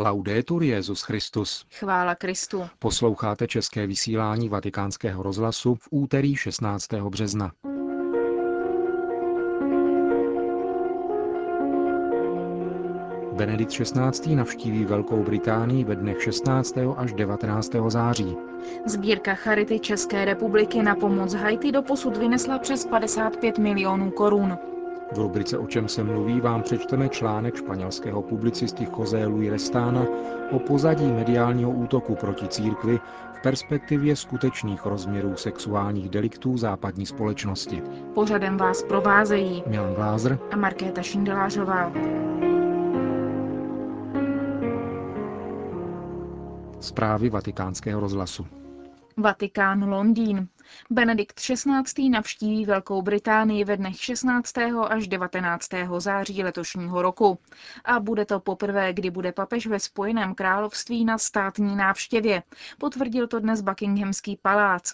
Laudetur Jezus Christus. Chvála Kristu. Posloucháte české vysílání Vatikánského rozhlasu v úterý 16. března. Benedikt XVI. navštíví Velkou Británii ve dnech 16. až 19. září. Sbírka Charity České republiky na pomoc Haiti doposud vynesla přes 55 milionů korun. V rubrice O čem se mluví vám přečteme článek španělského publicisty José Luis Restána o pozadí mediálního útoku proti církvi v perspektivě skutečných rozměrů sexuálních deliktů západní společnosti. Pořadem vás provázejí Milan Glázer a Markéta Šindelářová. Zprávy vatikánského rozhlasu. Vatikán, Londýn. Benedikt XVI. navštíví Velkou Británii ve dnech 16. až 19. září letošního roku. A bude to poprvé, kdy bude papež ve Spojeném království na státní návštěvě. Potvrdil to dnes Buckinghamský palác.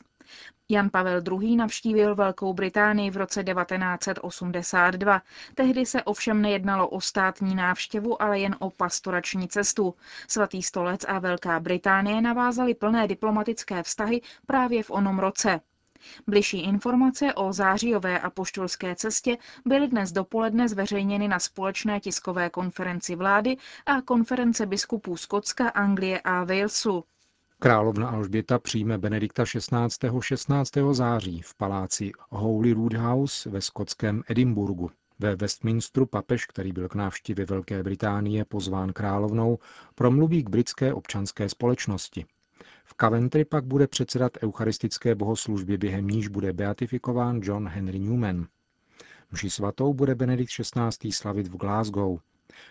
Jan Pavel II. navštívil Velkou Británii v roce 1982. Tehdy se ovšem nejednalo o státní návštěvu, ale jen o pastorační cestu. Svatý stolec a Velká Británie navázali plné diplomatické vztahy právě v onom roce. Bližší informace o zářijové apoštolské cestě byly dnes dopoledne zveřejněny na společné tiskové konferenci vlády a konference biskupů Skotska, Anglie a Walesu. Královna Alžběta přijme Benedikta XVI. 16. září v paláci Holyrood House ve skotském Edinburgu. Ve Westminsteru papež, který byl k návštěvě Velké Británie pozván královnou, promluví k britské občanské společnosti. V Coventry pak bude předsedat eucharistické bohoslužbě, během níž bude beatifikován John Henry Newman. Mši svatou bude Benedikt XVI. slavit v Glasgow.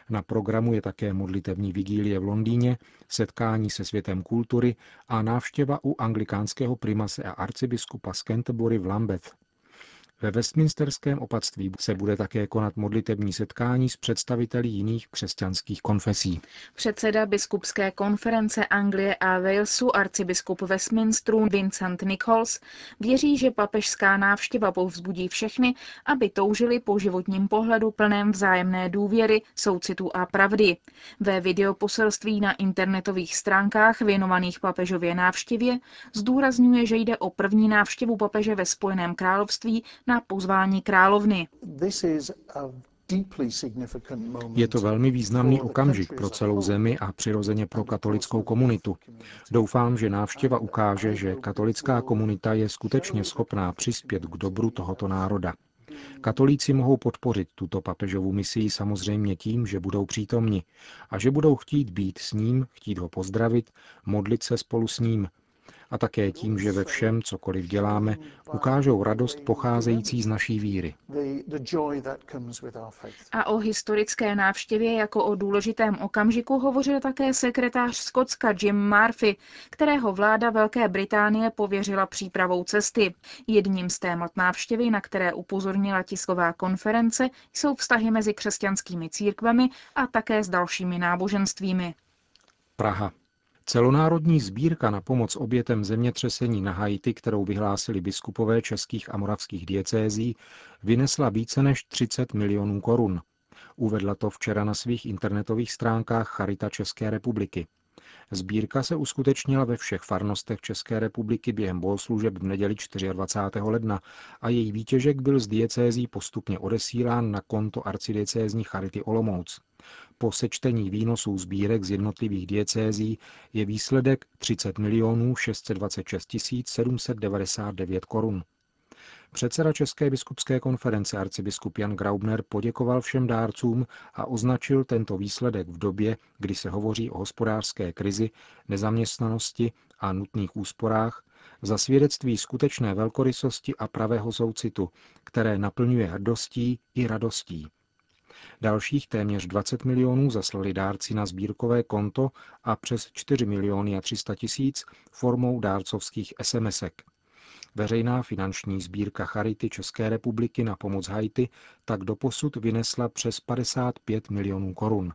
Na programu je také modlitevní vigílie v Londýně, setkání se světem kultury a návštěva u anglikánského primase a arcibiskupa z Canterbury v Lambeth. Ve Westminsterském opatství se bude také konat modlitební setkání s představiteli jiných křesťanských konfesí. Předseda biskupské konference Anglie a Walesu arcibiskup Westminsteru Vincent Nichols věří, že papežská návštěva povzbudí všechny, aby toužili po životním pohledu plném vzájemné důvěry, soucitu a pravdy. Ve videoposelství na internetových stránkách věnovaných papežově návštěvě zdůrazňuje, že jde o první návštěvu papeže ve Spojeném království na pozvání královny. Je to velmi významný okamžik pro celou zemi a přirozeně pro katolickou komunitu. Doufám, že návštěva ukáže, že katolická komunita je skutečně schopná přispět k dobru tohoto národa. Katolíci mohou podpořit tuto papežovu misii samozřejmě tím, že budou přítomni a že budou chtít být s ním, chtít ho pozdravit, modlit se spolu s ním, a také tím, že ve všem, cokoliv děláme, ukážou radost pocházející z naší víry. A o historické návštěvě jako o důležitém okamžiku hovořil také sekretář Skotska Jim Murphy, kterého vláda Velké Británie pověřila přípravou cesty. Jedním z témat návštěvy, na které upozornila tisková konference, jsou vztahy mezi křesťanskými církvemi a také s dalšími náboženstvími. Praha. Celonárodní sbírka na pomoc obětem zemětřesení na Haiti, kterou vyhlásili biskupové českých a moravských diecézí, vynesla více než 30 milionů korun. Uvedla to včera na svých internetových stránkách Charita České republiky. Sbírka se uskutečnila ve všech farnostech České republiky během bohoslužeb v neděli 24. ledna a její výtěžek byl z diecézí postupně odesílán na konto arcidiecézní Charity Olomouc. Po sečtení výnosů sbírek z jednotlivých diecézí je výsledek 30 milionů 626 799 korun. Předseda České biskupské konference arcibiskup Jan Graubner poděkoval všem dárcům a označil tento výsledek v době, kdy se hovoří o hospodářské krizi, nezaměstnanosti a nutných úsporách, za svědectví skutečné velkorysosti a pravého soucitu, které naplňuje hrdostí i radostí. Dalších téměř 20 milionů zaslali dárci na sbírkové konto a přes 4 miliony a 300 tisíc formou dárcovských SMSek. Veřejná finanční sbírka Charity České republiky na pomoc Haiti tak doposud vynesla přes 55 milionů korun.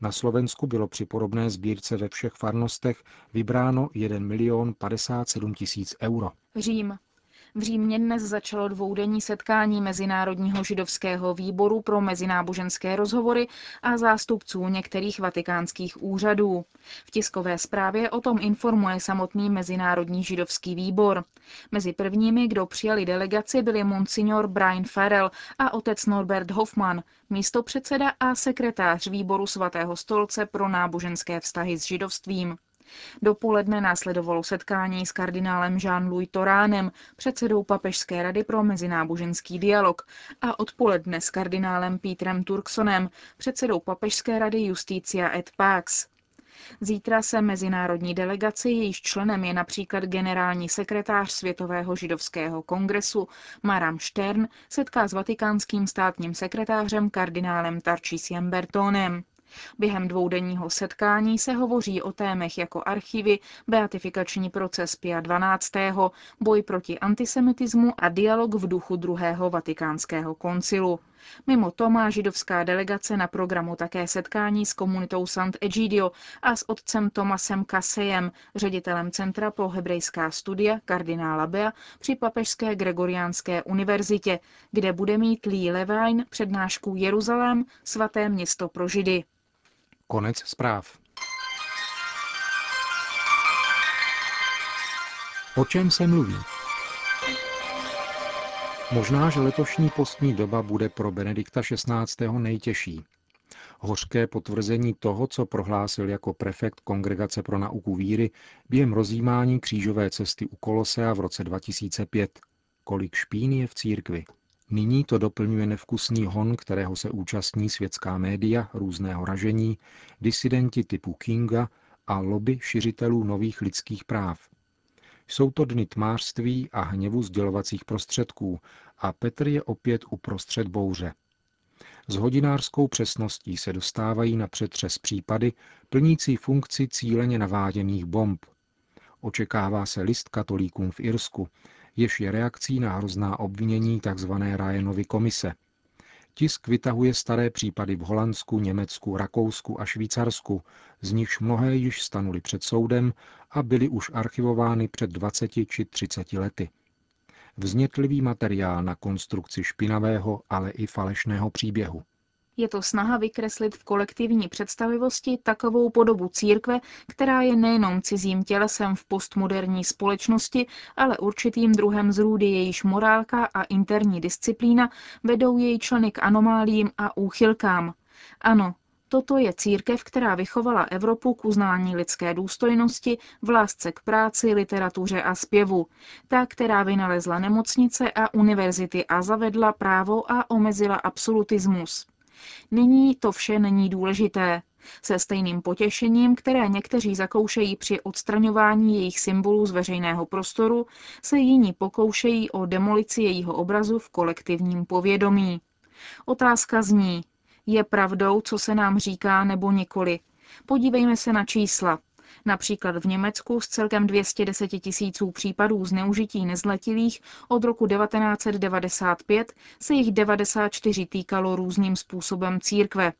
Na Slovensku bylo při podobné sbírce ve všech farnostech vybráno 1 milion 57 tisíc euro. Řím. V Římě dnes začalo dvoudenní setkání Mezinárodního židovského výboru pro mezináboženské rozhovory a zástupců některých vatikánských úřadů. V tiskové zprávě o tom informuje samotný Mezinárodní židovský výbor. Mezi prvními, kdo přijali delegaci, byli monsignor Brian Farrell a otec Norbert Hoffman, místopředseda a sekretář výboru svatého stolce pro náboženské vztahy s židovstvím. Dopoledne následovalo setkání s kardinálem Jean-Louis Toránem, předsedou Papežské rady pro mezináboženský dialog, a odpoledne s kardinálem Petrem Turksonem, předsedou Papežské rady Justícia et Pax. Zítra se mezinárodní delegaci, jejíž členem je například generální sekretář Světového židovského kongresu Maram Stern, setká s vatikánským státním sekretářem kardinálem Tarčísiem Bertónem. Během dvoudenního setkání se hovoří o témech jako archivy, beatifikační proces Pia 12., boj proti antisemitismu a dialog v duchu druhého vatikánského koncilu. Mimo to má židovská delegace na programu také setkání s komunitou Sant Egidio a s otcem Tomasem Kasejem, ředitelem Centra pro hebrejská studia kardinála Bea při Papežské Gregoriánské univerzitě, kde bude mít Lee Levine přednášku Jeruzalém, svaté město pro židy. Konec zpráv. O čem se mluví? Možná, že letošní postní doba bude pro Benedikta XVI. nejtěžší. Hořké potvrzení toho, co prohlásil jako prefekt Kongregace pro nauku víry během rozjímání křížové cesty u Kolosea v roce 2005. Kolik špíny je v církvi. Nyní to doplňuje nevkusný hon, kterého se účastní světská média různého ražení, disidenti typu Kinga a lobby šiřitelů nových lidských práv. Jsou to dny tmářství a hněvu sdělovacích prostředků a Petr je opět uprostřed bouře. S hodinářskou přesností se dostávají na přetřes případy plnící funkci cíleně naváděných bomb. Očekává se list katolíkům v Irsku, jež je reakcí na hrozná obvinění tzv. Ryanovy komise. Tisk vytahuje staré případy v Holandsku, Německu, Rakousku a Švýcarsku, z nichž mnohé již stanuli před soudem a byly už archivovány před 20 či 30 lety. Vznětlivý materiál na konstrukci špinavého, ale i falešného příběhu. Je to snaha vykreslit v kolektivní představivosti takovou podobu církve, která je nejenom cizím tělesem v postmoderní společnosti, ale určitým druhem zrůdy jejíž morálka a interní disciplína vedou její členy k anomálím a úchylkám. Ano, Toto je církev, která vychovala Evropu k uznání lidské důstojnosti, v lásce k práci, literatuře a zpěvu. Ta, která vynalezla nemocnice a univerzity a zavedla právo a omezila absolutismus. Nyní to vše není důležité. Se stejným potěšením, které někteří zakoušejí při odstraňování jejich symbolů z veřejného prostoru, se jiní pokoušejí o demolici jejího obrazu v kolektivním povědomí. Otázka zní, je pravdou, co se nám říká, nebo nikoli. Podívejme se na čísla. Například v Německu z celkem 210 tisíců případů zneužití nezletilých od roku 1995 se jich 94 týkalo různým způsobem církve.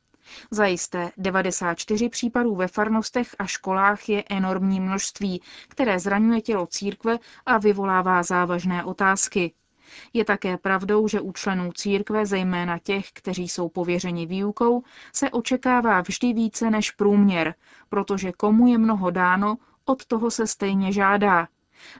Zajisté 94 případů ve farnostech a školách je enormní množství, které zraňuje tělo církve a vyvolává závažné otázky. Je také pravdou, že u členů církve, zejména těch, kteří jsou pověřeni výukou, se očekává vždy více než průměr, protože komu je mnoho dáno, od toho se stejně žádá.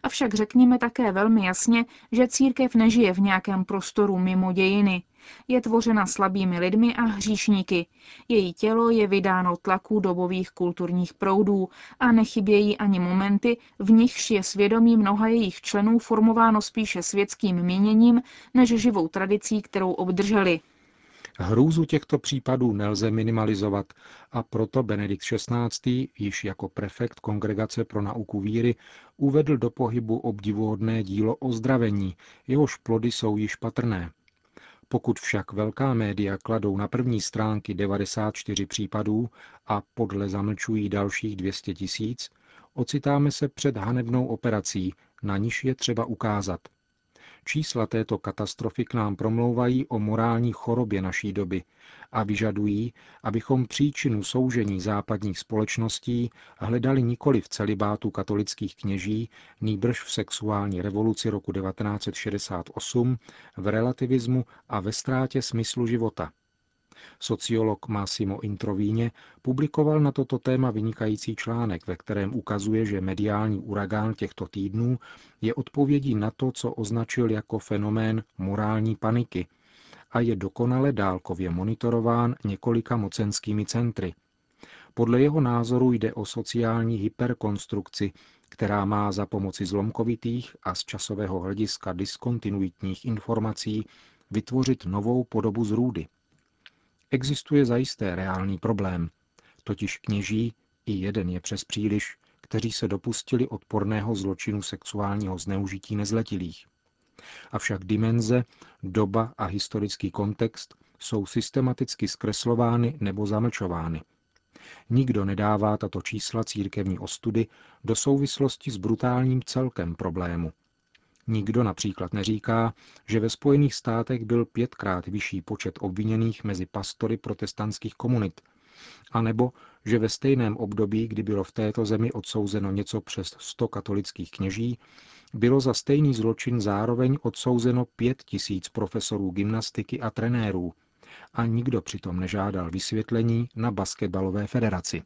Avšak řekněme také velmi jasně, že církev nežije v nějakém prostoru mimo dějiny. Je tvořena slabými lidmi a hříšníky. Její tělo je vydáno tlaku dobových kulturních proudů a nechybějí ani momenty, v nichž je svědomí mnoha jejich členů formováno spíše světským míněním než živou tradicí, kterou obdrželi. Hrůzu těchto případů nelze minimalizovat a proto Benedikt XVI. již jako prefekt Kongregace pro nauku víry uvedl do pohybu obdivuhodné dílo ozdravení, jehož plody jsou již patrné. Pokud však velká média kladou na první stránky 94 případů a podle zamlčují dalších 200 tisíc, ocitáme se před hanebnou operací, na níž je třeba ukázat. Čísla této katastrofy k nám promlouvají o morální chorobě naší doby a vyžadují, abychom příčinu soužení západních společností hledali nikoli v celibátu katolických kněží, nýbrž v sexuální revoluci roku 1968, v relativismu a ve ztrátě smyslu života. Sociolog Massimo Introvíně publikoval na toto téma vynikající článek, ve kterém ukazuje, že mediální uragán těchto týdnů je odpovědí na to, co označil jako fenomén morální paniky a je dokonale dálkově monitorován několika mocenskými centry. Podle jeho názoru jde o sociální hyperkonstrukci, která má za pomoci zlomkovitých a z časového hlediska diskontinuitních informací vytvořit novou podobu zrůdy. Existuje zajisté reálný problém, totiž kněží, i jeden je přes příliš, kteří se dopustili odporného zločinu sexuálního zneužití nezletilých. Avšak dimenze, doba a historický kontext jsou systematicky zkreslovány nebo zamlčovány. Nikdo nedává tato čísla církevní ostudy do souvislosti s brutálním celkem problému, Nikdo například neříká, že ve Spojených státech byl pětkrát vyšší počet obviněných mezi pastory protestantských komunit, anebo že ve stejném období, kdy bylo v této zemi odsouzeno něco přes 100 katolických kněží, bylo za stejný zločin zároveň odsouzeno pět tisíc profesorů gymnastiky a trenérů a nikdo přitom nežádal vysvětlení na basketbalové federaci.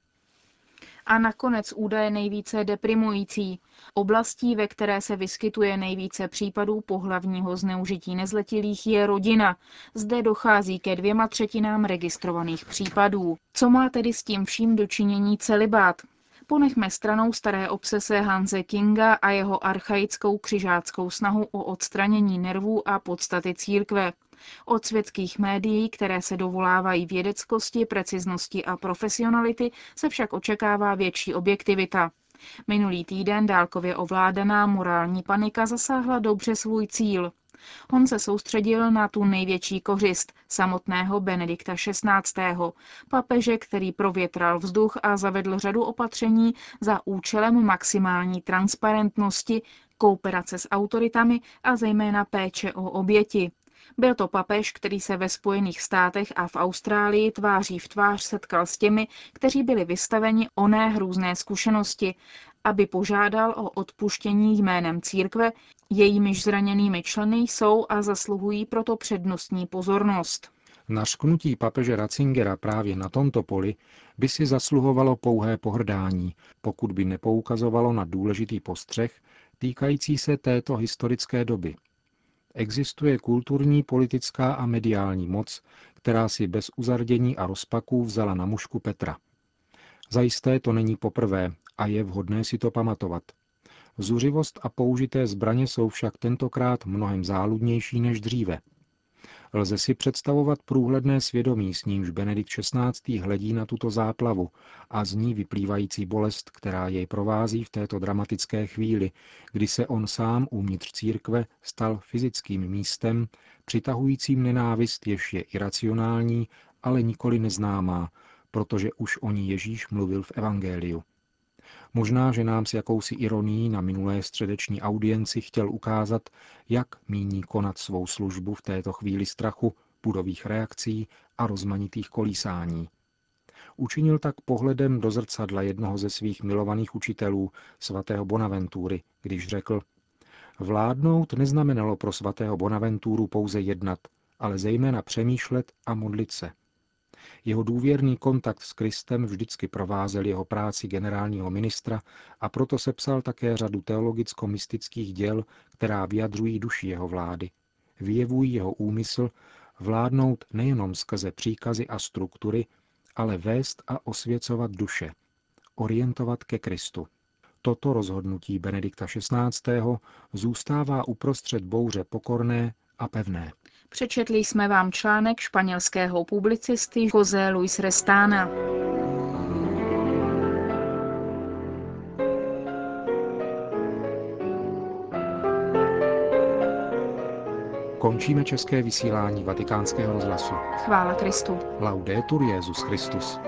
A nakonec údaje nejvíce deprimující. Oblastí, ve které se vyskytuje nejvíce případů pohlavního zneužití nezletilých, je rodina. Zde dochází ke dvěma třetinám registrovaných případů. Co má tedy s tím vším dočinění celibát? Ponechme stranou staré obsese Hanse Kinga a jeho archaickou křižáckou snahu o odstranění nervů a podstaty církve. Od světských médií, které se dovolávají vědeckosti, preciznosti a profesionality, se však očekává větší objektivita. Minulý týden dálkově ovládaná morální panika zasáhla dobře svůj cíl. On se soustředil na tu největší kořist, samotného Benedikta XVI., papeže, který provětral vzduch a zavedl řadu opatření za účelem maximální transparentnosti, kooperace s autoritami a zejména péče o oběti. Byl to papež, který se ve Spojených státech a v Austrálii tváří v tvář setkal s těmi, kteří byli vystaveni oné hrůzné zkušenosti, aby požádal o odpuštění jménem církve, jejímiž zraněnými členy jsou a zasluhují proto přednostní pozornost. Našknutí papeže Ratzingera právě na tomto poli by si zasluhovalo pouhé pohrdání, pokud by nepoukazovalo na důležitý postřeh týkající se této historické doby – Existuje kulturní, politická a mediální moc, která si bez uzardění a rozpaků vzala na mušku Petra. Zajisté to není poprvé a je vhodné si to pamatovat. Zuřivost a použité zbraně jsou však tentokrát mnohem záludnější než dříve – Lze si představovat průhledné svědomí, s nímž Benedikt XVI. hledí na tuto záplavu a z ní vyplývající bolest, která jej provází v této dramatické chvíli, kdy se on sám uvnitř církve stal fyzickým místem, přitahujícím nenávist, jež je iracionální, ale nikoli neznámá, protože už o ní Ježíš mluvil v Evangeliu. Možná, že nám s jakousi ironií na minulé středeční audienci chtěl ukázat, jak míní konat svou službu v této chvíli strachu, budových reakcí a rozmanitých kolísání. Učinil tak pohledem do zrcadla jednoho ze svých milovaných učitelů, svatého Bonaventury, když řekl, vládnout neznamenalo pro svatého Bonaventuru pouze jednat, ale zejména přemýšlet a modlit se – jeho důvěrný kontakt s Kristem vždycky provázel jeho práci generálního ministra a proto sepsal také řadu teologicko-mystických děl, která vyjadřují duši jeho vlády. Vyjevují jeho úmysl vládnout nejenom skrze příkazy a struktury, ale vést a osvěcovat duše, orientovat ke Kristu. Toto rozhodnutí Benedikta XVI. zůstává uprostřed bouře pokorné a pevné. Přečetli jsme vám článek španělského publicisty José Luis Restána. Končíme české vysílání vatikánského rozhlasu. Chvála Kristu. Laudetur Jezus Christus.